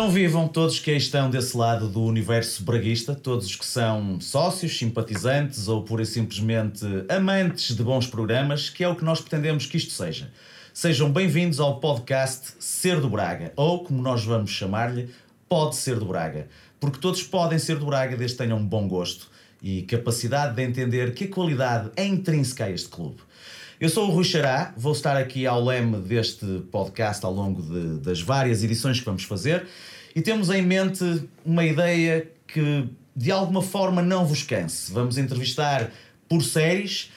Então vivam todos que aí estão desse lado do universo braguista, todos os que são sócios, simpatizantes ou pura e simplesmente amantes de bons programas, que é o que nós pretendemos que isto seja. Sejam bem-vindos ao podcast Ser do Braga, ou como nós vamos chamar-lhe, Pode Ser do Braga. Porque todos podem ser do Braga desde que tenham bom gosto e capacidade de entender que a qualidade é intrínseca a este clube. Eu sou o Rui Xará, vou estar aqui ao leme deste podcast ao longo de, das várias edições que vamos fazer e temos em mente uma ideia que de alguma forma não vos canse. Vamos entrevistar por séries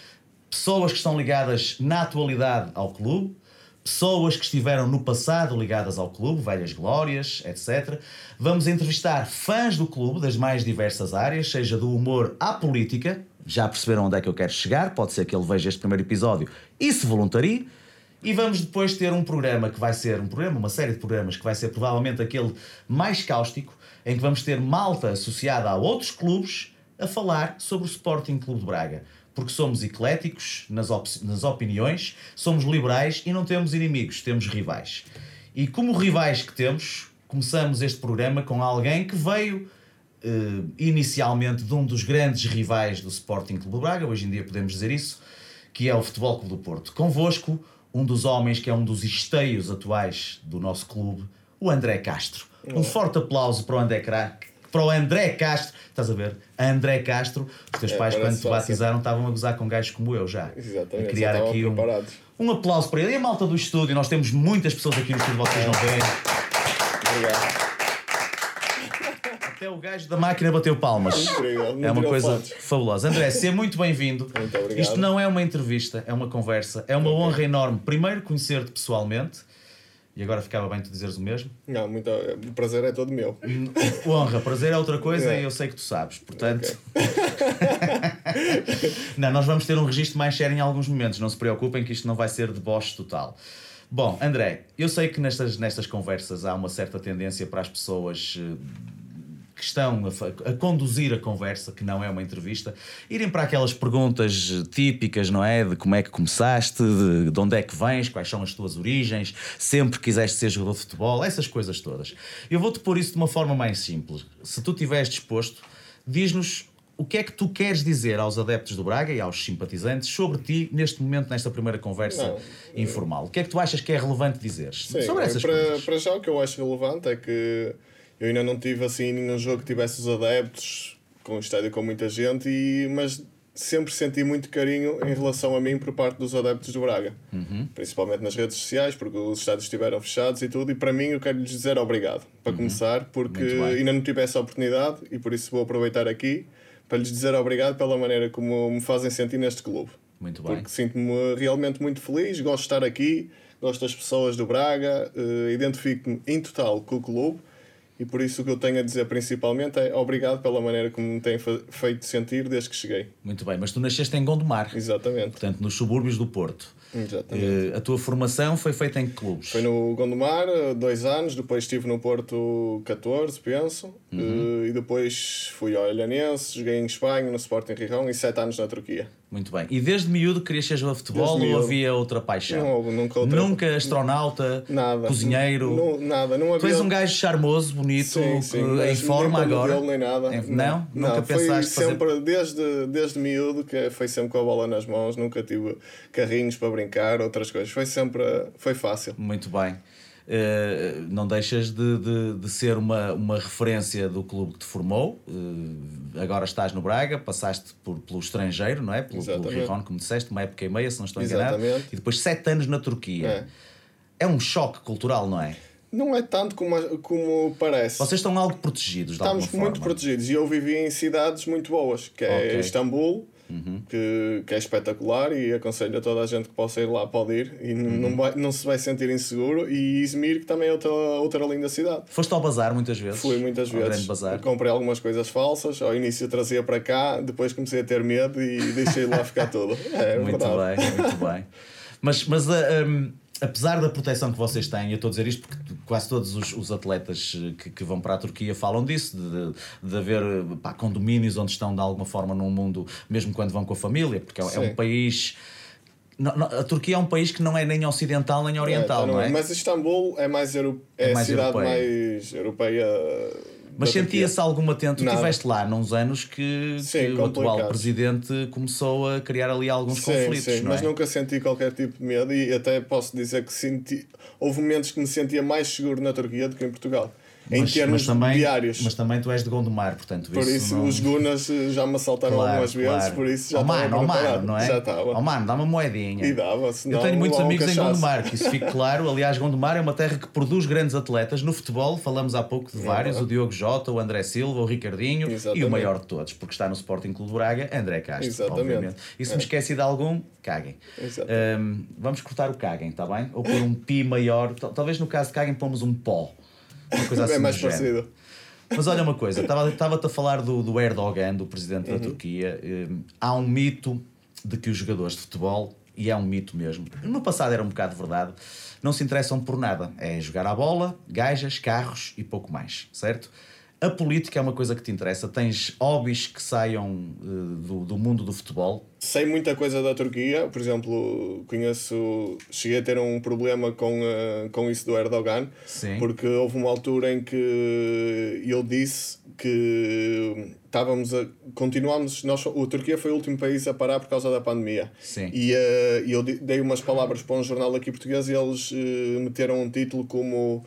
pessoas que estão ligadas na atualidade ao clube, pessoas que estiveram no passado ligadas ao clube, velhas glórias, etc. Vamos entrevistar fãs do clube das mais diversas áreas, seja do humor à política. Já perceberam onde é que eu quero chegar? Pode ser que ele veja este primeiro episódio e se voluntarie. E vamos depois ter um programa que vai ser um programa, uma série de programas que vai ser provavelmente aquele mais cáustico, em que vamos ter malta associada a outros clubes a falar sobre o Sporting Clube de Braga porque somos ecléticos nas, op nas opiniões, somos liberais e não temos inimigos, temos rivais. E como rivais que temos, começamos este programa com alguém que veio uh, inicialmente de um dos grandes rivais do Sporting Clube Braga, hoje em dia podemos dizer isso, que é o Futebol Clube do Porto. Convosco, um dos homens que é um dos esteios atuais do nosso clube, o André Castro. Um forte aplauso para o André, para o André Castro. Estás a ver? André Castro, os teus é, pais, quando te batizaram, estavam a gozar com gajos como eu já. Exatamente. A criar aqui um, um aplauso para ele. E a malta do estúdio, nós temos muitas pessoas aqui no estúdio, vocês não veem. Obrigado. Até o gajo da máquina bateu palmas. Incrível. É uma coisa fabulosa. André, seja muito bem-vindo. Muito obrigado. Isto não é uma entrevista, é uma conversa. É uma okay. honra enorme, primeiro, conhecer-te pessoalmente e agora ficava bem tu dizeres o mesmo? Não, muito, o prazer é todo meu. Honra, prazer é outra coisa é. e eu sei que tu sabes. Portanto. Okay. não, nós vamos ter um registro mais sério em alguns momentos. Não se preocupem que isto não vai ser deboche total. Bom, André, eu sei que nestas, nestas conversas há uma certa tendência para as pessoas eh, que estão a, a, conduzir a conversa, que não é uma entrevista, irem para aquelas perguntas típicas, não é? De como é que começaste, de, de onde é que vens, quais são as tuas origens, sempre quiseste ser jogador de futebol, essas coisas todas. Eu vou-te pôr isso de uma forma mais simples. Se tu estiveres disposto, diz-nos o que é que tu queres dizer aos adeptos do Braga e aos simpatizantes sobre ti neste momento, nesta primeira conversa não, informal? O que é que tu achas que é relevante dizer sobre essas para, coisas? Para já o que eu acho relevante é que eu ainda não tive assim nenhum jogo que tivesse os adeptos, com o estádio com muita gente, e, mas sempre senti muito carinho em relação a mim por parte dos adeptos do Braga. Uhum. Principalmente nas redes sociais, porque os estádios estiveram fechados e tudo, e para mim eu quero lhes dizer obrigado, para uhum. começar, porque ainda não tive essa oportunidade e por isso vou aproveitar aqui para lhes dizer obrigado pela maneira como me fazem sentir neste clube. Muito bem. Porque sinto-me realmente muito feliz, gosto de estar aqui, gosto das pessoas do Braga, uh, identifico-me em total com o clube e por isso o que eu tenho a dizer principalmente é obrigado pela maneira como me tem feito sentir desde que cheguei. Muito bem, mas tu nasceste em Gondomar. Exatamente. Portanto, nos subúrbios do Porto. Exatamente. Uh, a tua formação foi feita em que clubes? Foi no Gondomar, dois anos, depois estive no Porto 14, penso, uhum. uh, e depois fui ao Olhanense, joguei em Espanha, no Sporting Rihão e sete anos na Turquia. Muito bem. E desde miúdo querias ser jogador de futebol desde ou miúdo. havia outra paixão? Não houve, nunca outra. Nunca astronauta, nada. cozinheiro? Não, nada, não havia... Tu és um gajo charmoso, bonito, sim, sim, em forma agora? nem nada. Não? não? Nunca pensaste foi sempre, fazer... desde, desde miúdo, que foi sempre com a bola nas mãos, nunca tive carrinhos para brincar, outras coisas. Foi sempre, foi fácil. Muito bem. Uh, não deixas de, de, de, ser uma, uma referência do clube que te formou. Uh, agora estás no Braga, passaste por, pelo estrangeiro, não é? Pelo, pelo Rijon, como disseste, uma época e meia, se não estou enganado. Exatamente. E depois sete anos na Turquia. É. é um choque cultural, não é? Não é tanto como, como parece. Vocês estão algo protegidos, de Estamos muito forma. protegidos e eu vivi em cidades muito boas, que é okay. Istambul, uhum. que, que é espetacular e aconselho a toda a gente que possa ir lá pode ir e uhum. não, vai, não se vai sentir inseguro e Izmir que também é outra, outra linda cidade. Foste ao bazar muitas vezes? Fui muitas ao vezes. Bazar. Comprei algumas coisas falsas, ao início trazia para cá, depois comecei a ter medo e deixei lá ficar tudo. É, muito verdade. bem, muito bem. Mas, mas uh, um, apesar da proteção que vocês têm, eu estou a dizer isto porque quase todos os, os atletas eh, que, que, vão para a Turquia falam disso, de, de haver pá, condomínios onde estão de alguma forma num mundo, mesmo quando vão com a família, porque é, é um país não- não- a Turquia é um país que não é nem ocidental nem oriental, tá, não é? Mas Istambul é mais, euro... é, É a mais cidade europeia. mais europeia. Mas sentia-se algum atento. Tu estiveste lá num anos que, Sim, que o atual presidente começou a criar ali alguns Sim, conflitos, sim, não mas é? nunca senti qualquer tipo de medo e até posso dizer que senti. Houve momentos que me sentia mais seguro na Turquia do que em Portugal. Em Mas- termos mas também, diários. Mas também tu és de Gondomar, portanto por isso, não... os Gunas já me assaltaram Claro, algumas vezes, claro. por isso já oh, mano, oh, mano, não é? Já estava. Oh mano, dá uma moedinha. E dava, senão Eu tenho muitos um amigos em. Gondomar, que isso fique claro. Aliás, Gondomar é uma terra que produz grandes atletas. No futebol, falamos há pouco de vários: o Diogo Jota, o André Silva, o Ricardinho e Exatamente. o maior de todos, porque está no Sporting Clube do Braga, André Castro. Exatamente. Obviamente. E se me esqueci de algum, caguem. Hum, vamos cortar o caguem, está bem? Ou pôr um pi maior. Tal- Talvez no caso de caguem, pomos um pó. Uma coisa assim é mais parecido. Mas olha uma coisa, estava- estava-te a falar do, do Erdogan, do presidente Uhum. da Turquia. Hum, há um mito de que os jogadores de futebol, e é um mito mesmo, no passado era um bocado verdade, não se interessam por nada. É jogar à bola, gajas, carros e pouco mais, certo? A política é uma coisa que te interessa. Tens hobbies que saiam eh, do, do mundo do futebol. Sei muita coisa da Turquia, por exemplo, conheço. Cheguei a ter um problema com, eh, com isso do Erdogan, Sim. porque houve uma altura em que eu disse que estávamos a. Continuámos. Nós, o Turquia foi o último país a parar por causa da pandemia. Sim. E eh, eu dei umas palavras para um jornal aqui português e eles meteram um título como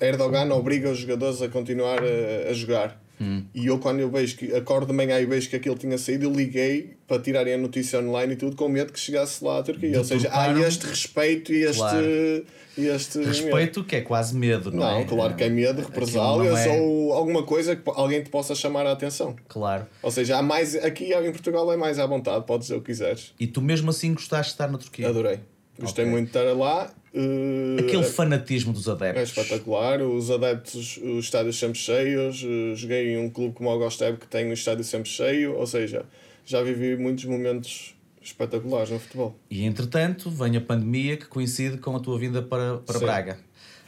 Erdogan obriga os jogadores a continuar a, a jogar. Hum. E eu, quando eu vejo que acordo de manhã e vejo que aquilo tinha saído, eu liguei para tirarem a notícia online e tudo, com medo que chegasse lá à Turquia. Ou seja, há este respeito e este. Claro. este medo. Respeito que é quase medo, não, Não, é? claro que é medo, represálias é- ou alguma coisa que alguém te possa chamar a atenção. Claro. Ou seja, há mais, aqui em Portugal é mais à vontade, podes dizer o que quiseres. E tu mesmo assim gostaste de estar na Turquia? Adorei. Gostei Ok. muito de estar lá. eh, Aquele fanatismo dos é adeptos. espetacular. Os adeptos, os estádios sempre cheios. eh, Joguei em um clube como o Gosteb que tem o estádio sempre cheio. Ou seja, já vivi muitos momentos espetaculares no futebol. E entretanto, vem a pandemia que coincide com a tua vinda para, para Sim. Braga.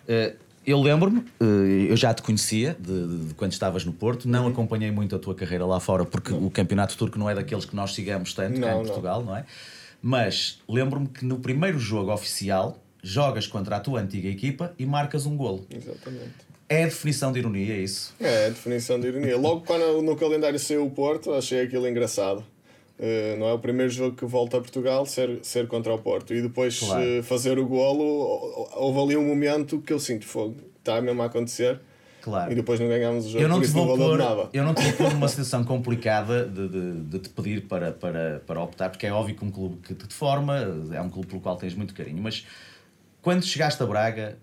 Eh, eu lembro-me, eu já te conhecia de, de- de quando estavas no Porto, Uhum. não acompanhei muito a tua carreira lá fora, porque o campeonato turco não é daqueles que nós sigamos tanto cá Não, em não. Portugal, não é? Mas lembro-me que no primeiro jogo oficial jogas contra a tua antiga equipa e marcas um golo. Exatamente. É a definição de ironia, é isso? É a definição de ironia. Logo quando no calendário saiu o Porto, achei aquilo engraçado. Eh, não é o primeiro jogo que volta a Portugal ser, ser contra o Porto. E depois Claro. eh, fazer o golo, hou- houve ali um momento que eu sinto fogo. Está mesmo a acontecer. Claro. E depois não ganhámos o jogo. Eu não, te não vou valeu pôr, nada. eu não te vou pôr numa situação complicada de, de, de te pedir para, para, para optar, porque é óbvio que um clube que te forma é um clube pelo qual tens muito carinho, mas quando chegaste a Braga,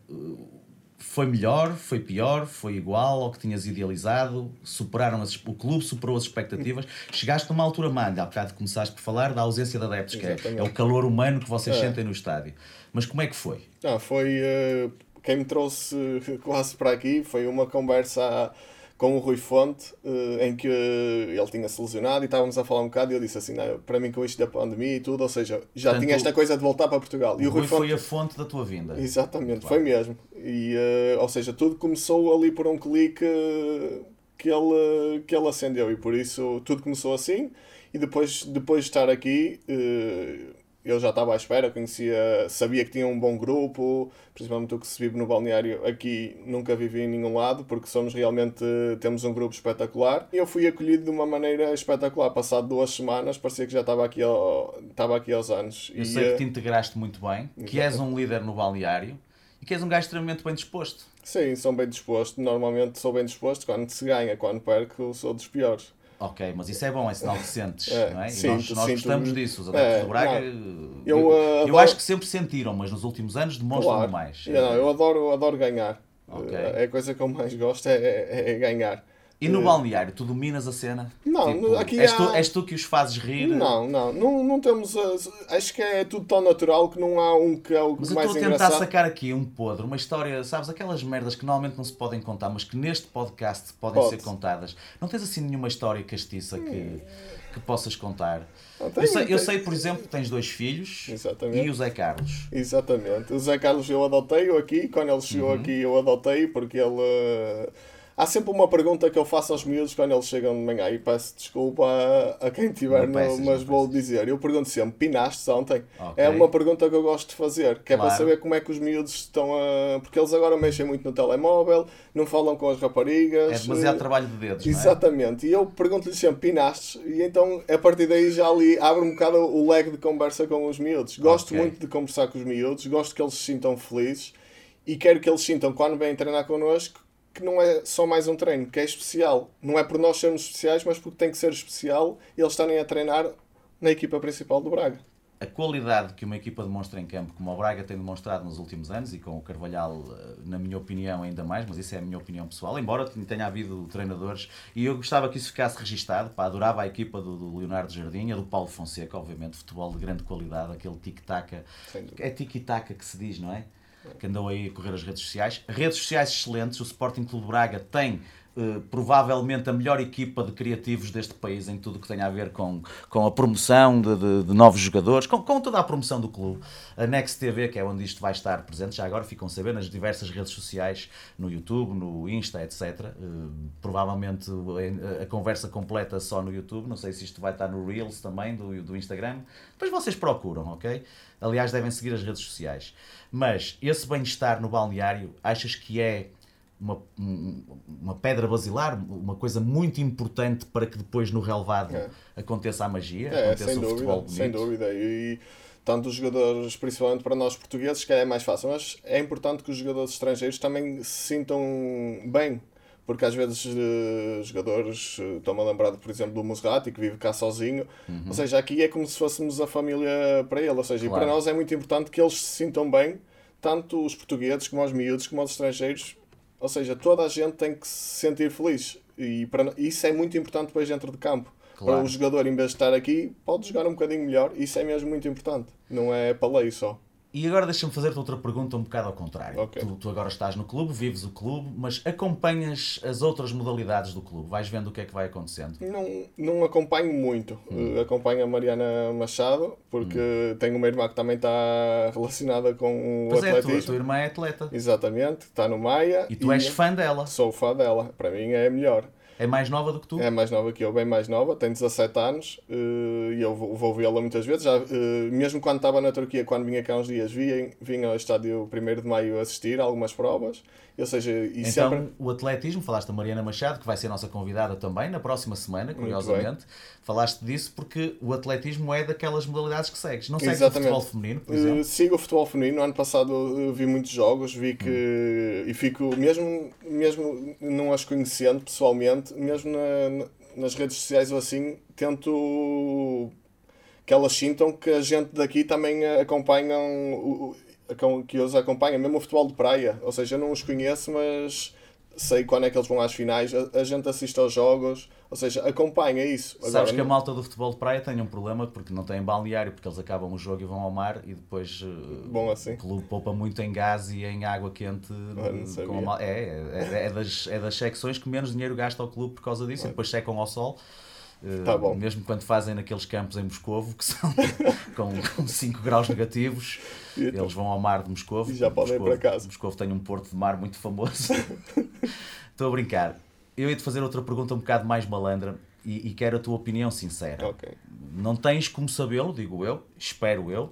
foi melhor, foi pior, foi igual ao que tinhas idealizado, superaram as, o clube superou as expectativas, chegaste numa altura manga, há bocado começaste por falar da ausência de adeptos, que é, Exatamente. é o calor humano que vocês É. sentem no estádio. Mas como é que foi? Não, foi. eh, quem me trouxe eh, quase para aqui foi uma conversa com o Rui Fonte, eh, em que ele tinha se lesionado e estávamos a falar um bocado e eu disse assim: não, para mim com isto da pandemia e tudo, ou seja, já Portanto, tinha esta coisa de voltar para Portugal. E O Rui Rui Fonte. foi a fonte da tua vinda. Exatamente, foi mesmo. E, eh, ou seja, tudo começou ali por um clique eh, que ele, que ele acendeu e por isso tudo começou assim. E depois, depois de estar aqui, eh, eu já estava à espera, conhecia, sabia que tinha um bom grupo, principalmente o que se vive no balneário aqui, nunca vivi em nenhum lado, porque somos realmente, temos um grupo espetacular. Eu fui acolhido de uma maneira espetacular. Passado duas semanas, parecia que já estava aqui, ao, estava aqui aos anos. Eu E, sei que eh, te integraste muito bem, que és um líder no balneário e que és um gajo extremamente bem disposto. Sim, sou bem disposto. Normalmente sou bem disposto. Quando se ganha, quando perco, sou dos piores. Ok, mas isso é bom, é sinal que sentes, É, não é? Sinto, nós, nós gostamos disso, os adeptos É, do Braga. não. Eu, Eu, eu adoro- acho que sempre sentiram, mas nos últimos anos demonstram Claro. mais. Eu, não, eu adoro, adoro ganhar. Ok. É a coisa que eu mais gosto é, é, é ganhar. E no balneário, tu dominas a cena? Não, Tipo, aqui és, há- tu, és tu que os fazes rir? Não, não, não, não temos. uh, Acho que é tudo tão natural que não há um que é o Mas eu mais estou a tentar engraçado. sacar aqui um podre, uma história, sabes, aquelas merdas que normalmente não se podem contar, mas que neste podcast podem Pode. ser contadas. Não tens assim nenhuma história castiça que, que possas contar? Não, Eu sei, eu sei, por exemplo, que tens dois filhos Exatamente. e o Zé Carlos. Exatamente. O Zé Carlos eu adotei-o aqui. Quando ele chegou Uhum. aqui eu adotei porque ele. Há sempre uma pergunta que eu faço aos miúdos quando eles chegam de manhã e peço desculpa a, a quem tiver, Não peças, no, mas não vou peças. dizer. Eu pergunto sempre: pinaste ontem? Ok. É uma pergunta que eu gosto de fazer, que é para Claro. saber como é que os miúdos estão a. Porque eles agora mexem muito no telemóvel, não falam com as raparigas. É demasiado eh, trabalho de dedos, é? Exatamente, e eu pergunto-lhe sempre, pinastes? E então, a partir daí já ali abre um bocado o leque de conversa com os miúdos. Gosto Ok. muito de conversar com os miúdos, gosto que eles se sintam felizes e quero que eles sintam, quando vêm treinar connosco, que não é só mais um treino, que é especial. Não é por nós sermos especiais, mas porque tem que ser especial e eles estarem a treinar na equipa principal do Braga. A qualidade que uma equipa demonstra em campo, como o Braga tem demonstrado nos últimos anos, e com o Carvalhal, eh, na minha opinião, ainda mais, mas isso é a minha opinião pessoal, embora tenha havido treinadores, e eu gostava que isso ficasse registado, pá, adorava a equipa do, do Leonardo Jardim, a do Paulo Fonseca, obviamente, futebol de grande qualidade, aquele tic-tac, Sem dúvida. é tic-tac que se diz, não é? Que andou aí a correr as redes sociais. Redes sociais excelentes, o Sporting Clube Braga tem eh, provavelmente a melhor equipa de criativos deste país em tudo o que tem a ver com, com a promoção de, de- de novos jogadores, com, com toda a promoção do clube. A Next TV, que é onde isto vai estar presente, já agora ficam a saber nas diversas redes sociais, no YouTube, no Insta, etc. Eh, provavelmente a conversa completa só no YouTube, não sei se isto vai estar no Reels também do, do Instagram. Depois vocês procuram, ok? Aliás, devem seguir as redes sociais. Mas esse bem-estar no balneário, achas que é uma, um- uma pedra basilar, uma coisa muito importante para que depois no relevado É. aconteça a magia, É, aconteça sem o futebol dúvida, bonito. sem dúvida. E tanto os jogadores, principalmente para nós portugueses, que é mais fácil, mas é importante que os jogadores estrangeiros também se sintam bem. Porque às vezes eh, jogadores, eh, estou-me a lembrar, por exemplo, do Musrati, que vive cá sozinho. Ou seja, aqui é como se fôssemos a família para ele. Ou seja, e Claro. para nós é muito importante que eles se sintam bem, tanto os portugueses como os miúdos, como os estrangeiros. Ou seja, toda a gente tem que se sentir feliz. E para, isso é muito importante depois dentro de campo. Claro. Para o jogador, em vez de estar aqui, pode jogar um bocadinho melhor. Isso é mesmo muito importante. Não é para lei só. E agora deixa-me fazer-te outra pergunta um bocado ao contrário. Ok. Tu, tu agora estás no clube, vives o clube, mas acompanhas as outras modalidades do clube, vais vendo o que é que vai acontecendo. Não, não acompanho muito. Hum. Uh, acompanho a Mariana Machado, porque tenho uma irmã que também está relacionada com o Pois é, a tua, atletismo. irmã é atleta. Exatamente, está no Maia. E tu és fã dela. Sou fã dela. Para mim é a melhor. É mais nova do que tu. É mais nova que eu, bem mais nova, tem 17 anos uh, e eu vou, vou vê-la muitas vezes. Já, uh, mesmo quando estava na Turquia, quando vinha cá uns dias, vim, vim ao estádio 1 de Maio assistir a algumas provas. Ou seja, e Então, sempre. o atletismo, falaste da Mariana Machado, que vai ser nossa convidada também na próxima semana, curiosamente. Falaste disso porque o atletismo é daquelas modalidades que segues. Não segues o Exatamente. futebol feminino, por Uh, exemplo? sigo o futebol feminino. No ano passado uh, vi muitos jogos, vi que. E fico, mesmo, mesmo não as conhecendo pessoalmente, mesmo na- na- nas redes sociais ou assim, tento que elas sintam que a gente daqui também acompanham. que os acompanha, mesmo o futebol de praia. Ou seja, eu não os conheço, mas sei quando é que eles vão às finais. A, a gente assiste aos jogos, ou seja, acompanha isso. Sabes que a malta do futebol de praia tem um problema porque não tem balneário, porque eles acabam o jogo e vão ao mar e depois uh, Bom assim. o clube poupa muito em gás e em água quente. Ah, a mal- é, é, é das, é das secções que menos dinheiro gasta ao clube por causa disso e depois secam ao sol. Uh, Tá bom. Mesmo quando fazem naqueles campos em Moscovo que são com, com 5 graus negativos, então? eles vão ao mar de Moscovo. E já podem ir Moscovo, para casa. Moscovo tem um porto de mar muito famoso. Estou a brincar. Eu ia te fazer outra pergunta um bocado mais malandra e, e quero a tua opinião sincera. Ok. Não tens como sabê-lo, digo eu, espero eu,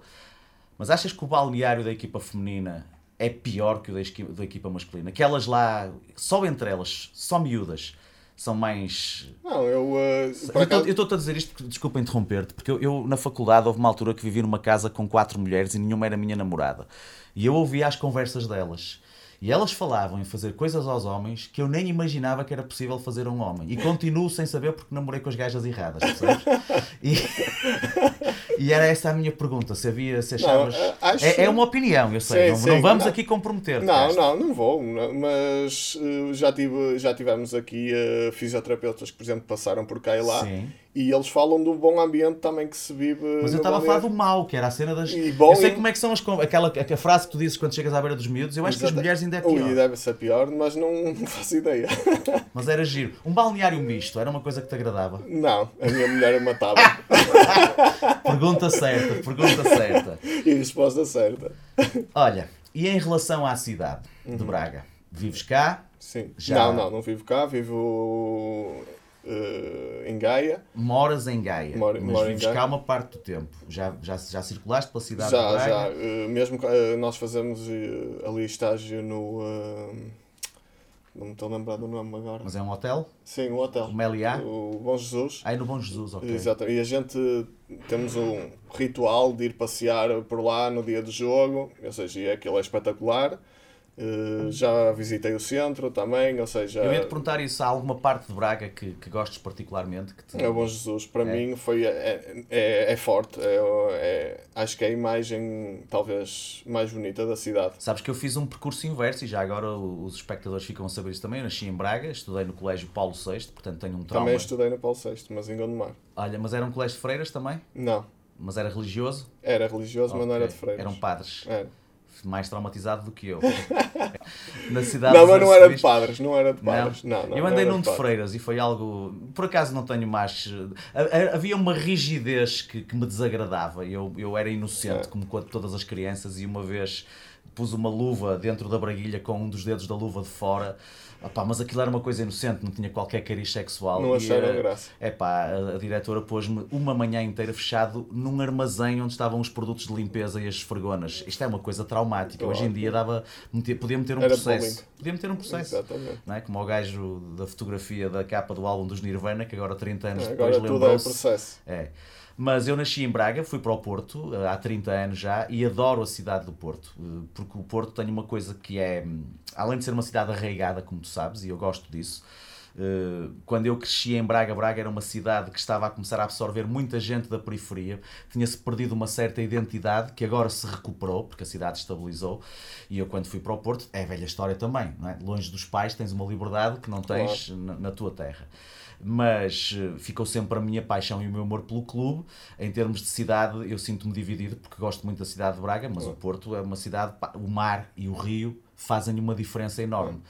mas achas que o balneário da equipa feminina é pior que o da, equipa masculina? Que elas lá, só entre elas, só miúdas, são mais. Não, eu. uh, Eu acaso- estou a dizer isto, porque, desculpa interromper-te, porque eu, eu, na faculdade houve uma altura que vivi numa casa com quatro mulheres e nenhuma era minha namorada. E eu ouvia as conversas delas. E elas falavam em fazer coisas aos homens que eu nem imaginava que era possível fazer a um homem. E continuo sem saber porque namorei com as gajas erradas, percebes? E, e era essa a minha pergunta, se havia, se achavas... Não, acho- é, é uma opinião, eu sei, Sim, não, sim, não vamos não. aqui comprometer Não, não, não vou, mas uh, já, tive, já tivemos aqui uh, fisioterapeutas que, por exemplo, passaram por cá e lá Sim. E eles falam do bom ambiente também que se vive. Mas eu estava a falar do mal, que era a cena das. E bom eu sei e- como é que são as. Aquela, a frase que tu dizes quando chegas à beira dos miúdos, eu acho que as mulheres ainda é Ui, pior. deve ser pior, mas não, faço ideia. Mas era giro. Um balneário misto era uma coisa que te agradava. não, a minha mulher matava. Pergunta certa, pergunta certa. e resposta certa. Olha, e em relação à cidade Uhum. de Braga? Vives cá? Sim. Já- Não, não, não vivo cá, vivo eh, em Gaia. Moras em Gaia, Moro- mas moro em vives Gaia. cá uma parte do tempo. Já, já, já circulaste pela cidade de Já, já. eh, mesmo eh, nós fazemos ali estágio no. não me estou a lembrar do nome agora. Mas é um hotel? Sim, o hotel. O Meliá? O Bom Jesus. Aí no Bom Jesus, ok. Exato. E a gente temos um ritual de ir passear por lá no dia do jogo, ou seja, e aquilo é espetacular. Eh, já visitei o centro também, ou seja, Eu ia te perguntar isso, há alguma parte de Braga que, que gostes particularmente? Que te... é o Bom Jesus. Para É. mim foi é, é, é forte. É, é- acho que é a imagem talvez mais bonita da cidade. Sabes que eu fiz um percurso inverso e já agora os espectadores ficam a saber isso também. Eu nasci em Braga, estudei no Colégio Paulo VI, portanto tenho um trauma. Também estudei no Paulo VI, mas em Gondomar. Olha, mas era um colégio de freiras também? Não, Mas era religioso? era religioso, mas não era de freiras. Eram padres. Era. Mais traumatizado do que eu. Na cidade Não, mas não era de padres, não era de Não. padres. Não, não, eu não andei era num de padres. freiras e foi algo. Por acaso não tenho mais. ha- ha- Havia uma rigidez que, que me desagradava. Eu, eu era inocente, É. como todas as crianças, e uma vez pus uma luva dentro da braguilha com um dos dedos da luva de fora. Opá, mas aquilo era uma coisa inocente, não tinha qualquer cariz sexual. Não acharam graça. Epá, a, a diretora pôs-me uma manhã inteira fechado num armazém onde estavam os produtos de limpeza e as esfregonas. Isto é uma coisa traumática. Hoje em dia dava, podia meter um Era processo. Podia meter um processo. Exatamente. Não é? Como o gajo da fotografia da capa do álbum dos Nirvana, que agora 30 anos Agora depois é lembrou-se. processo. É. Mas eu nasci em Braga, fui para o Porto eh, há 30 anos já e adoro a cidade do Porto, eh, porque o Porto tem uma coisa que é, hum, além de ser uma cidade arraigada, como tu sabes, e eu gosto disso, eh, quando eu cresci em Braga, Braga era uma cidade que estava a começar a absorver muita gente da periferia, tinha-se perdido uma certa identidade que agora se recuperou, porque a cidade estabilizou, e eu quando fui para o Porto, é velha história também, é? longe dos pais tens uma liberdade que não tens na, na tua terra mas eh, ficou sempre a minha paixão e o meu amor pelo clube. Em termos de cidade, eu sinto-me dividido porque gosto muito da cidade de Braga, mas o Porto é uma cidade, pá, o mar e o rio fazem uma diferença enorme.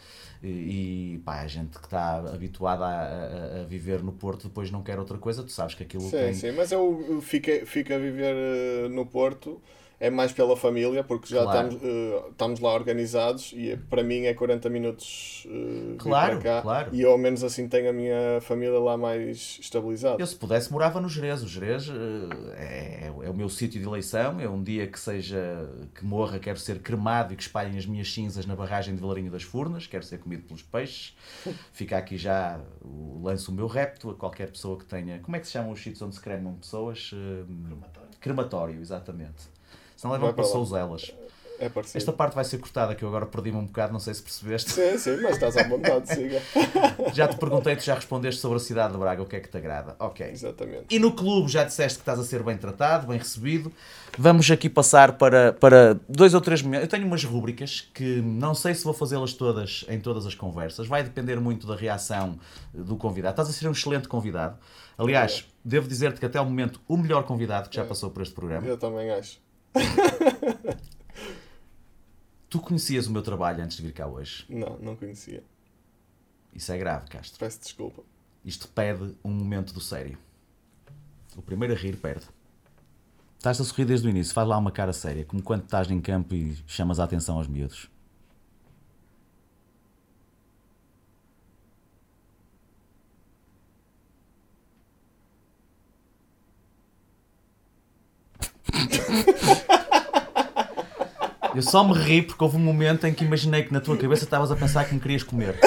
E, e, pá, a gente que está habituada a, a- a viver no Porto depois não quer outra coisa, tu sabes que aquilo Sim, tem. sim, mas eu fico, fico a viver eh, no Porto é mais pela família, porque já Claro. estamos, eh, estamos lá organizados e para mim é 40 minutos eh, vir Claro, para cá claro. e eu ao menos assim tenho a minha família lá mais estabilizada. Eu, se pudesse, morava no Jerez. O Jerez eh, é, é o meu sítio de eleição. É um dia que seja que morra, quero ser cremado e que espalhem as minhas cinzas na barragem de Valarinho das Furnas. Quero ser comido pelos peixes. Fica aqui já, o, lanço o meu repto a qualquer pessoa que tenha. Como é que se chamam os sítios onde se cremam pessoas? Eh, Crematório, exatamente. Senão levam para para. Souzelas. É parecido. Esta parte vai ser cortada, que eu agora perdi-me um bocado, não sei se percebeste. Sim, sim, mas estás à vontade, siga. Já te perguntei, tu já respondeste sobre a cidade de Braga, o que é que te agrada. Ok. Exatamente. E no clube já disseste que estás a ser bem tratado, bem recebido. Vamos aqui passar para, para dois ou três momentos. Eu tenho umas rúbricas que não sei se vou fazê-las todas em todas as conversas. Vai depender muito da reação do convidado. Estás a ser um excelente convidado. Aliás, devo dizer-te que até ao momento o melhor convidado que já passou por este programa. Eu também acho. Tu conhecias o meu trabalho antes de vir cá hoje. Não, não conhecia. Isso é grave, Castro. Peço desculpa. Isto pede um momento do sério. O primeiro a rir perde. Estás a sorrir desde o início, faz lá uma cara séria, como quando estás em campo e chamas a atenção aos miúdos. Eu só me ri porque houve um momento em que imaginei que na tua cabeça estavas a pensar que me querias comer.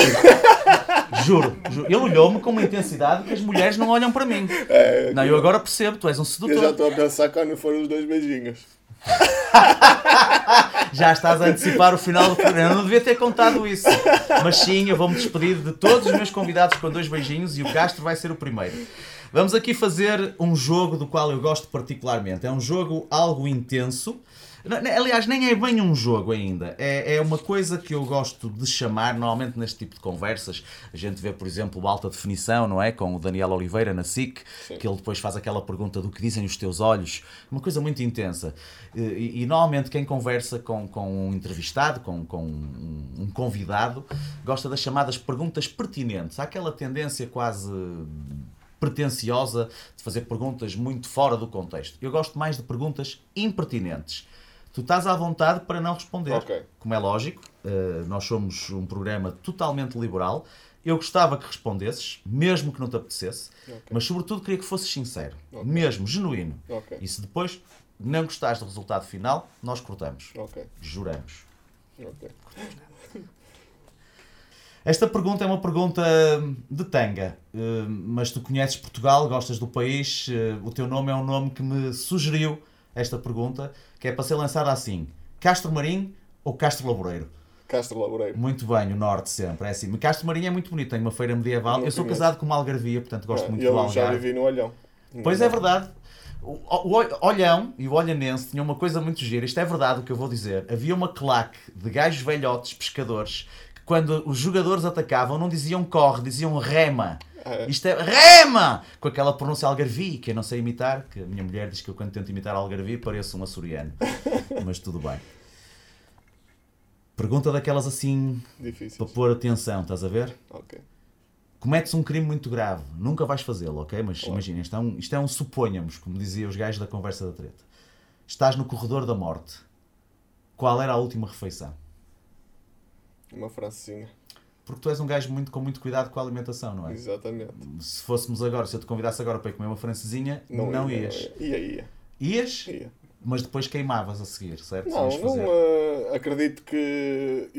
Juro, juro. Ele olhou-me com uma intensidade que as mulheres não olham para mim. Não, eu agora percebo, tu és um Eu já sedutor. estou a pensar quando foram os dois beijinhos. Já estás a antecipar o final do programa. Eu não devia ter contado isso. Mas sim, eu vou-me despedir de todos os meus convidados com dois beijinhos e o Castro vai ser o primeiro. Vamos aqui fazer um jogo do qual eu gosto particularmente. É um jogo algo intenso. Aliás, nem é bem um jogo ainda. É, é uma coisa que eu gosto de chamar, normalmente neste tipo de conversas. A gente vê, por exemplo, o Alta Definição, não é? Com o Daniel Oliveira na SIC, que ele depois faz aquela pergunta do que dizem os teus olhos. Uma coisa muito intensa. E, e- normalmente quem conversa com, com um entrevistado, com, com um, um convidado, gosta das chamadas perguntas pertinentes. Há aquela tendência quase pretenciosa de fazer perguntas muito fora do contexto. Eu gosto mais de perguntas impertinentes. Tu estás à vontade para não responder. Ok. Como é lógico, eh, nós somos um programa totalmente liberal. Eu gostava que respondesses, mesmo que não te apetecesse, mas sobretudo queria que fosses sincero, mesmo, genuíno. E se depois não gostares do resultado final, nós cortamos. Juramos. Esta pergunta é uma pergunta de tanga, eh, mas tu conheces Portugal, gostas do país, eh, o teu nome é um nome que me sugeriu esta pergunta, que é para ser lançada assim: Castro Marim ou Castro Laboreiro? Castro Laboreiro. Muito bem, o norte sempre, é assim. Castro Marim é muito bonito, tem uma feira medieval. Não Eu sou conheço. casado com uma algarvia, portanto gosto Ah, muito do eu Algarve. já vivi no Olhão. Pois é verdade. O, o o Olhão e o Olhanense tinham uma coisa muito gira. Isto é verdade o que eu vou dizer. Havia uma claque de gajos velhotes, pescadores, que quando os jogadores atacavam não diziam corre, diziam rema. É? Isto é rema! Com aquela pronúncia algarvi, que eu não sei imitar, que a minha mulher diz que eu quando tento imitar algarvi pareço um açoriano. Mas tudo bem. Pergunta daquelas assim Difícil. para pôr atenção, estás a ver? Ok. Cometes um crime muito grave, nunca vais fazê-lo, ok? Mas imagina, isto é, um, isto é um suponhamos, como diziam os gajos da conversa da treta. Estás no corredor da morte. Qual era a última refeição? Uma francesinha. Porque tu és um gajo muito, com muito cuidado com a alimentação, não é? Exatamente. Se fôssemos agora, se eu te convidasse agora para ir comer uma francesinha, não, ia, ias. Não ia. Ia, ia. Ias, ia. mas depois queimavas a seguir, certo? Não, não eh, acredito que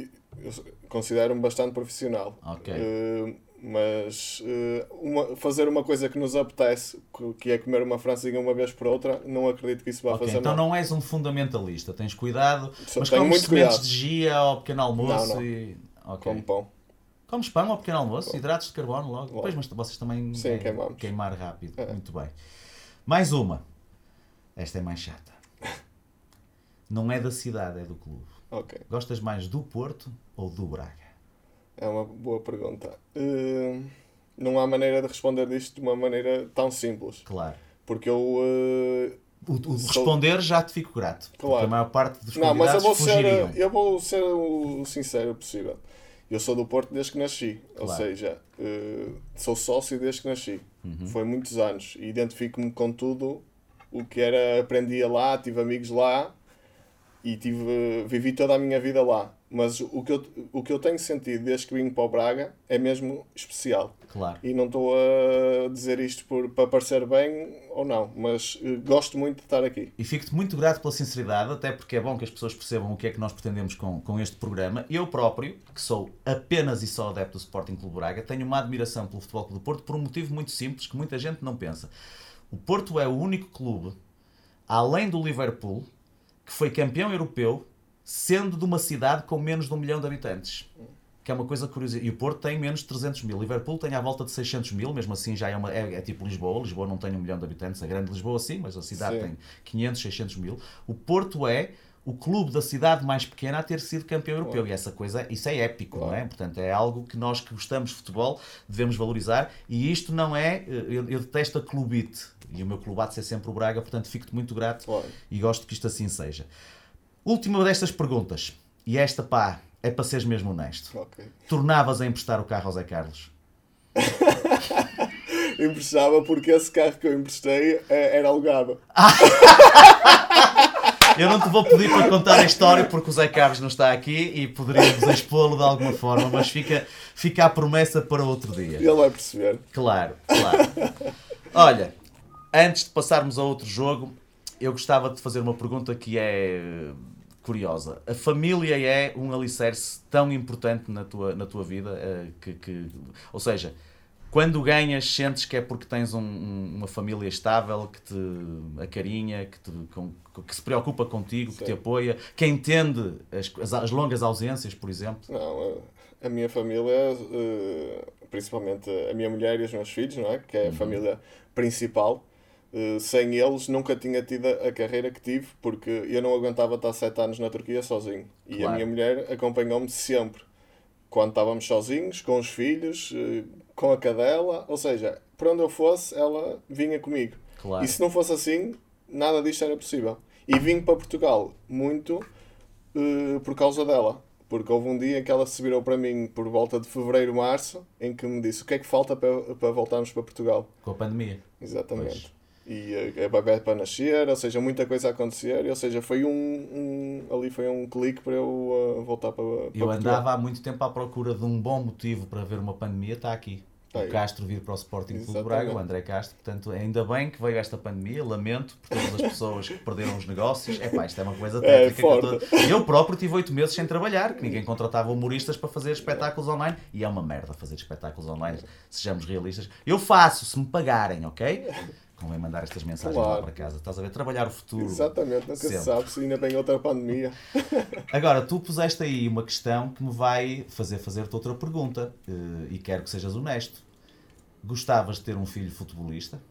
eu considero-me bastante profissional. Ok. Eh, mas eh, uma- fazer uma coisa que nos apetece, que- é comer uma francesinha uma vez por outra, não acredito que isso vá Ok, fazer então mal. não és um fundamentalista, tens cuidado, Só mas comes muito sementes cuidado. de gia ao pequeno almoço Não, não. e. Ok. Como pão. Comes pão ao pequeno almoço, hidratos de carbono logo. Logo. Pois, mas vocês também Sim, é, queimamos. queimar rápido. É. Muito bem. Mais uma. Esta é mais chata. Não é da cidade, é do clube. Ok. Gostas mais do Porto ou do Braga? É uma boa pergunta. Eh, não há maneira de responder disto de uma maneira tão simples. Claro. Porque eu. eh, O, o Sou- responder já te fico grato. Porque Claro. a maior parte dos Não, mas eu vou, ser, eu vou ser o sincero possível. Eu sou do Porto desde que nasci, ou Claro. seja, eh, sou sócio desde que nasci. Uhum. Foi muitos anos e identifico-me com tudo o que era, aprendia lá, tive amigos lá e tive, vivi toda a minha vida lá. Mas o que, eu, o que eu tenho sentido desde que vim para o Braga é mesmo especial. Claro. E não estou a dizer isto por, para parecer bem ou não, mas eh, gosto muito de estar aqui. E fico-te muito grato pela sinceridade, até porque é bom que as pessoas percebam o que é que nós pretendemos com, com este programa. Eu próprio, que sou apenas e só adepto do Sporting Clube Braga, tenho uma admiração pelo Futebol Clube do Porto por um motivo muito simples que muita gente não pensa. O Porto é o único clube, além do Liverpool, que foi campeão europeu, sendo de uma cidade com menos de um milhão de habitantes. Que é uma coisa curiosa. E o Porto tem menos de 300 mil. Liverpool tem à volta de 600 mil, mesmo assim já é, uma, é, é tipo Lisboa. Lisboa não tem um milhão de habitantes, a grande Lisboa sim, mas a cidade Sim. tem 500, 600 mil. O Porto é o clube da cidade mais pequena a ter sido campeão europeu. E essa coisa, isso é épico, não é? Portanto, é algo que nós que gostamos de futebol devemos valorizar. E isto não é. Eu, eu detesto a clubite. E o meu clubate é sempre o Braga, portanto, fico-te muito grato Claro. e gosto que isto assim seja. Última destas perguntas. E esta, pá, é para seres mesmo honesto. Ok. Tornavas a emprestar o carro ao Zé Carlos? Emprestava porque esse carro que eu emprestei eh, era alugado. Eu não te vou pedir para contar a história porque o Zé Carlos não está aqui e poderíamos expô-lo de alguma forma, mas fica, fica a promessa para outro dia. Ele vai perceber. Claro, claro. Olha, antes de passarmos a outro jogo, eu gostava de fazer uma pergunta que é curiosa. A família é um alicerce tão importante na tua, na tua vida eh, que, que- Ou seja, quando ganhas, sentes que é porque tens um- um- uma família estável, que te acarinha, que, te, com- que se preocupa contigo, que te Sim. apoia, que entende as, as- as longas ausências, por exemplo. Não, a, minha família, eh, principalmente a minha mulher e os meus filhos, não é? Que é a família principal. Eh, sem eles nunca tinha tido a carreira que tive, porque eu não aguentava estar sete anos na Turquia sozinho. E Claro. a minha mulher acompanhou-me sempre. Quando estávamos sozinhos, com os filhos, eh, com a cadela, ou seja, por onde eu fosse, ela vinha comigo. Claro. E se não fosse assim, nada disto era possível. E vim para Portugal muito eh, por causa dela. Porque houve um dia em que ela se virou para mim por volta de fevereiro, março, em que me disse o que é que falta para, para voltarmos para Portugal. Com a pandemia. Exatamente. E a, a bebê para nascer, ou seja, muita coisa a acontecer, ou seja, foi um, um ali foi um clique para eu uh, voltar para, para Eu Portugal. andava há muito tempo à procura de um bom motivo para ver uma pandemia, está aqui. O aí. Castro vir para o Sporting Clube. Braga, o André Castro. Portanto, ainda bem que veio esta pandemia. Lamento por todas as pessoas que perderam os negócios. É pá, isto é uma coisa É, tétrica. que eu, tô- eu próprio tive oito meses sem trabalhar, que ninguém contratava humoristas para fazer espetáculos online. E é uma merda fazer espetáculos online, sejamos realistas. Eu faço, se me pagarem, ok? Convém mandar estas mensagens lá Claro. para casa. Estás a ver? Trabalhar o futuro. Exatamente, nunca Sempre. se sabe se ainda vem outra pandemia. Agora, tu puseste aí uma questão que me vai fazer fazer-te outra pergunta eh, e quero que sejas honesto. Gostavas de ter um filho futebolista?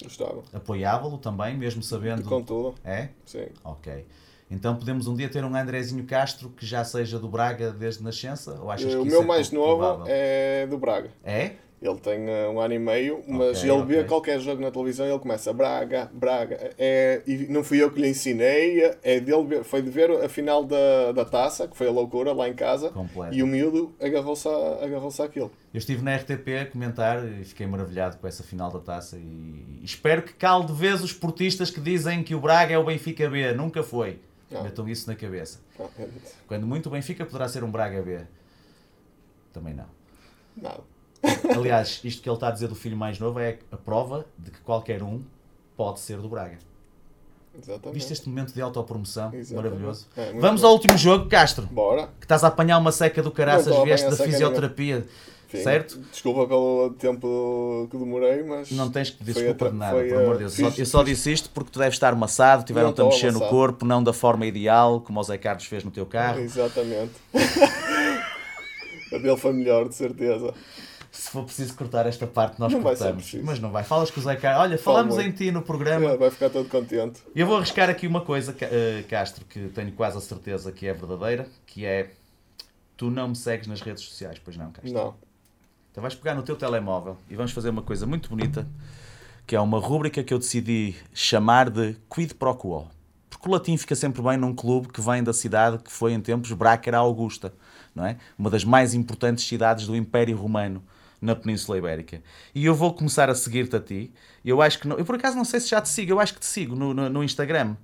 Gostava. Apoiava-lo também, mesmo sabendo. Com tudo, É? sim. Ok. Então podemos um dia ter um Andrezinho Castro que já seja do Braga desde nascença? Ou achas que o meu é mais novo provável? é do Braga. É? Ele tem uh, um ano e meio, mas Ok, ele vê ok. qualquer jogo na televisão ele começa Braga, Braga. É, e não fui eu que lhe ensinei, é dele foi de ver a final da, da taça, que foi a loucura lá em casa, Completo. e o miúdo agarrou-se a- agarrou-se àquilo. Eu estive na RTP a comentar e fiquei maravilhado com essa final da taça e espero que cale de vez os portistas que dizem que o Braga é o Benfica B. Nunca foi. Não. Metam isso na cabeça. Não, Quando muito o Benfica poderá ser um Braga B. Também não. nada. Aliás, isto que ele está a dizer do filho mais novo é a prova de que qualquer um pode ser do Braga. Exatamente. Viste este momento de autopromoção? Exatamente. Maravilhoso. É, Vamos bom. ao último jogo, Castro. Bora. Que estás a apanhar uma seca do caraças, vieste da fisioterapia. Enfim, Certo? Desculpa pelo tempo que demorei, mas. Não tens que desculpa de nada, foi por a- amor de Deus. Eu só- fiz- eu só disse isto porque tu deves estar amassado, tiveram-te a mexer estou no amassado. corpo, não da forma ideal, como o Zé Carlos fez no teu carro. Exatamente. a dele foi melhor, de certeza. Se for preciso cortar esta parte, nós Não cortamos. Mas não vai. Falas com o Zé Carlos. Olha, falamos em ti no programa. Vai ficar todo contente. Eu vou arriscar aqui uma coisa, eh, Castro, que tenho quase a certeza que é verdadeira, que é tu não me segues nas redes sociais, pois não, Castro? Não. Então vais pegar no teu telemóvel e vamos fazer uma coisa muito bonita, que é uma rúbrica que eu decidi chamar de Quid Pro Quo. Porque o latim fica sempre bem num clube que vem da cidade que foi em tempos Brácara Augusta, não é? Uma das mais importantes cidades do Império Romano na Península Ibérica. E eu vou começar a seguir-te a ti. Eu acho que não, eu por acaso não sei se já te sigo, eu acho que te sigo no, no, no Instagram.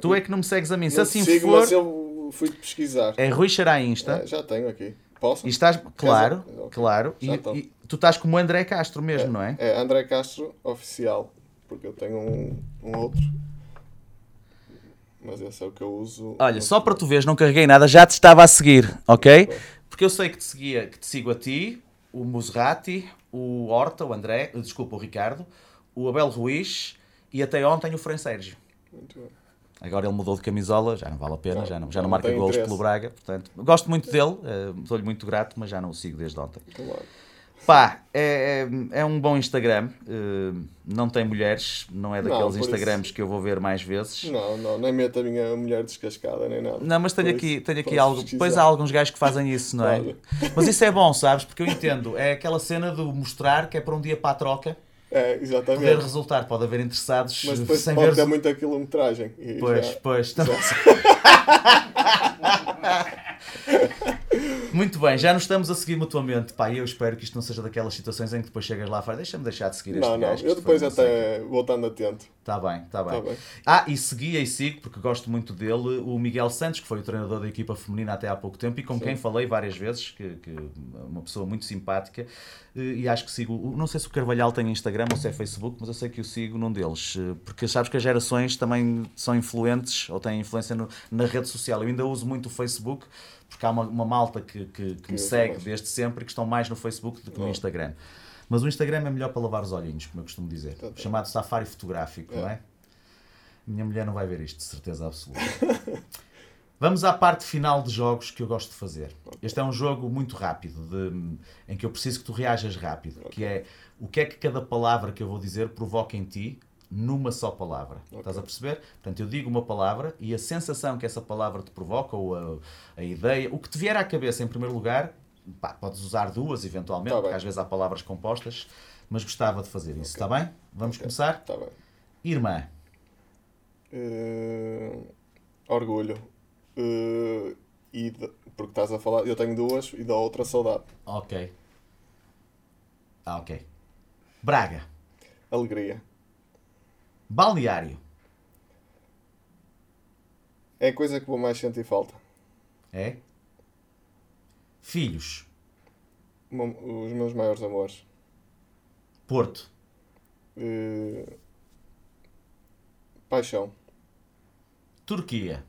Tu é que não me segues a mim. Se assim sigo, for, mas eu fui pesquisar. é Rui Xará Insta. É, já tenho aqui. Posso? E estás, claro, claro. E, e tu estás como André Castro mesmo, não é? É André Castro Oficial. Porque eu tenho um, um outro. Mas esse é o que eu uso. Olha, só para tu veres, não carreguei nada, já te estava a seguir, ok? Porque eu sei que te seguia, que te sigo a ti, o Muserati, o Horta, o André, desculpa, o Ricardo, o Abel Ruiz e até ontem o Fran Sérgio. Muito bem. Agora ele mudou de camisola, já não vale a pena, Não, já não, já não não marca interesse. pelo Braga, portanto, gosto muito dele, eh, estou-lhe muito grato, mas já não o sigo desde ontem. Claro. Pá, é, é, é um bom Instagram, eh, não tem mulheres, não é daqueles isso- Instagrams que eu vou ver mais vezes. Não, não, nem meto a minha mulher descascada nem nada. Não, mas tenho Por aqui, isso, tenho aqui algo. pesquisar. Depois há alguns gajos que fazem isso, não é? Claro. Mas isso é bom, sabes? Porque eu entendo. É aquela cena de mostrar que é para um dia para a troca É, poder exatamente. resultar. Pode haver interessados Mas depois sem pode ver. ter muita quilometragem. Pois, já- pois. Muito bem, já nos estamos a seguir mutuamente. Pá, eu espero que isto não seja daquelas situações em que depois chegas lá e fala, deixa-me deixar de seguir este Não, não, gajo. que eu depois não sei o quê." até vou estando atento. Tá bem, tá bem. Tá bem. Ah, e seguia e sigo, porque gosto muito dele, o Miguel Santos, que foi o treinador da equipa feminina até há pouco tempo e com quem falei várias vezes, que, que uma pessoa muito simpática. E acho que sigo, não sei se o Carvalhal tem Instagram ou se é Facebook, mas eu sei que o sigo num deles, eh, porque sabes que as gerações também são influentes ou têm influência no- na rede social. Eu ainda uso muito o Facebook, porque há uma, uma malta que, que, que me usa segue desde sempre e que estão mais no Facebook do que no Oh. Instagram. Mas o Instagram é melhor para lavar os olhinhos, como eu costumo dizer. Tá. Chamado safari fotográfico, não É. é? Minha mulher não vai ver isto, de certeza absoluta. Vamos à parte final de jogos que eu gosto de fazer. Este é um jogo muito rápido, de- em que eu preciso que tu reajas rápido, que é o que é que cada palavra que eu vou dizer provoca em ti numa só palavra. Estás a perceber? Portanto, eu digo uma palavra e a sensação que essa palavra te provoca, ou a, a ideia, o que te vier à cabeça em primeiro lugar, pá, podes usar duas eventualmente, Tá porque às vezes há palavras compostas, mas gostava de fazer isso, está bem? Vamos Ok. começar? Tá bem. Irmã, Eh, orgulho. Eh, e de- porque estás a falar, eu tenho duas e da outra saudade. ok. Ah, ok. Braga, Alegria. Balneário. É a coisa que vou mais sentir falta. É? Filhos. Os meus maiores amores. Porto. Eh, Paixão. Turquia.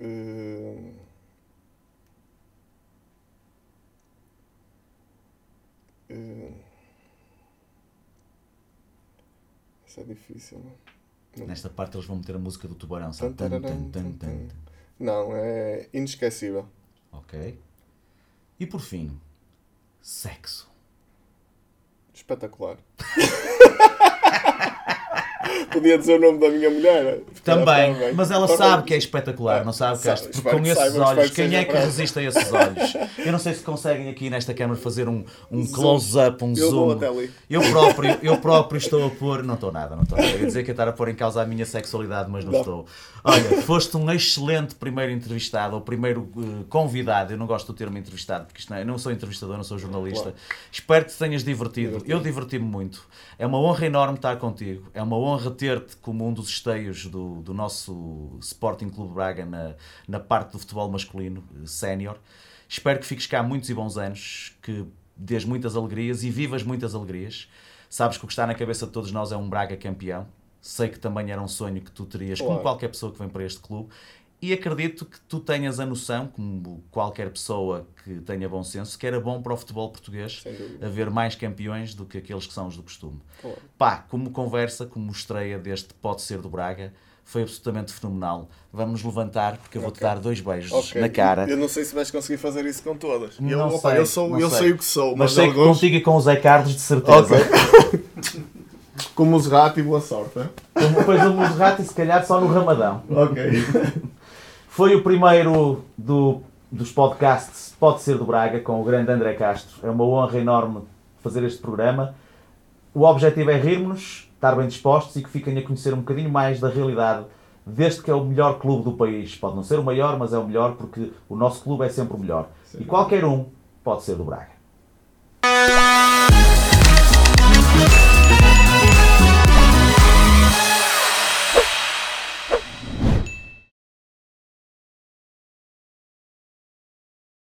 Eh, eh, Isso é difícil. não? Nesta parte eles vão meter a música do tubarão. Sabe? Tan, tan. tan. Não, é inesquecível. Ok. E por fim, sexo. Espetacular. Podia dizer o nome da minha mulher. Também, mas ela sabe que é espetacular, não sabe, Sabe, Castro? Porque espero com esses olhos, que quem é que resiste a esses olhos? Eu não sei se conseguem aqui nesta câmara fazer um, um close-up, um Eu zoom. Eu próprio, eu próprio estou a pôr. Não estou nada, não estou. Eu ia dizer que ia estar a pôr em causa a minha sexualidade, mas não, Não. estou. Olha, foste um excelente primeiro entrevistado, ou primeiro eh, convidado. Eu não gosto do termo entrevistado, porque isto não é, eu não sou entrevistador, não sou jornalista. Claro. Espero que te tenhas divertido. Divertido. Eu diverti-me muito. É uma honra enorme estar contigo. É uma honra ter-te como um dos esteios do, do nosso Sporting Clube Braga na, na parte do futebol masculino, eh, sénior. Espero que fiques cá muitos e bons anos, que dês muitas alegrias e vivas muitas alegrias. Sabes que o que está na cabeça de todos nós é um Braga campeão. Sei que também era um sonho que tu terias, como Claro. qualquer pessoa que vem para este clube. E acredito que tu tenhas a noção, como qualquer pessoa que tenha bom senso, que era bom para o futebol português haver mais campeões do que aqueles que são os do costume. Claro. Pá, como conversa, como estreia deste Pode Ser do Braga, foi absolutamente fenomenal. Vamos levantar, porque eu vou-te Ok. dar dois beijos Ok. na cara. Eu não sei se vais conseguir fazer isso com todas. Eu, Não opa, sei, eu, sou, não eu sei. sei. o que sou, Mas mas, sei que alguns, contigo e com o Zé Carlos, de certeza. Ok. como os ratos e boa sorte. Depois o Musrato e se calhar só no Ramadão. Ok. Foi o primeiro do, dos podcasts Pode Ser do Braga, com o grande André Castro. É uma honra enorme fazer este programa. O objetivo é rirmos, estar bem dispostos e que fiquem a conhecer um bocadinho mais da realidade deste que é o melhor clube do país. Pode não ser o maior, mas é o melhor porque o nosso clube é sempre o melhor. E qualquer um pode ser do Braga.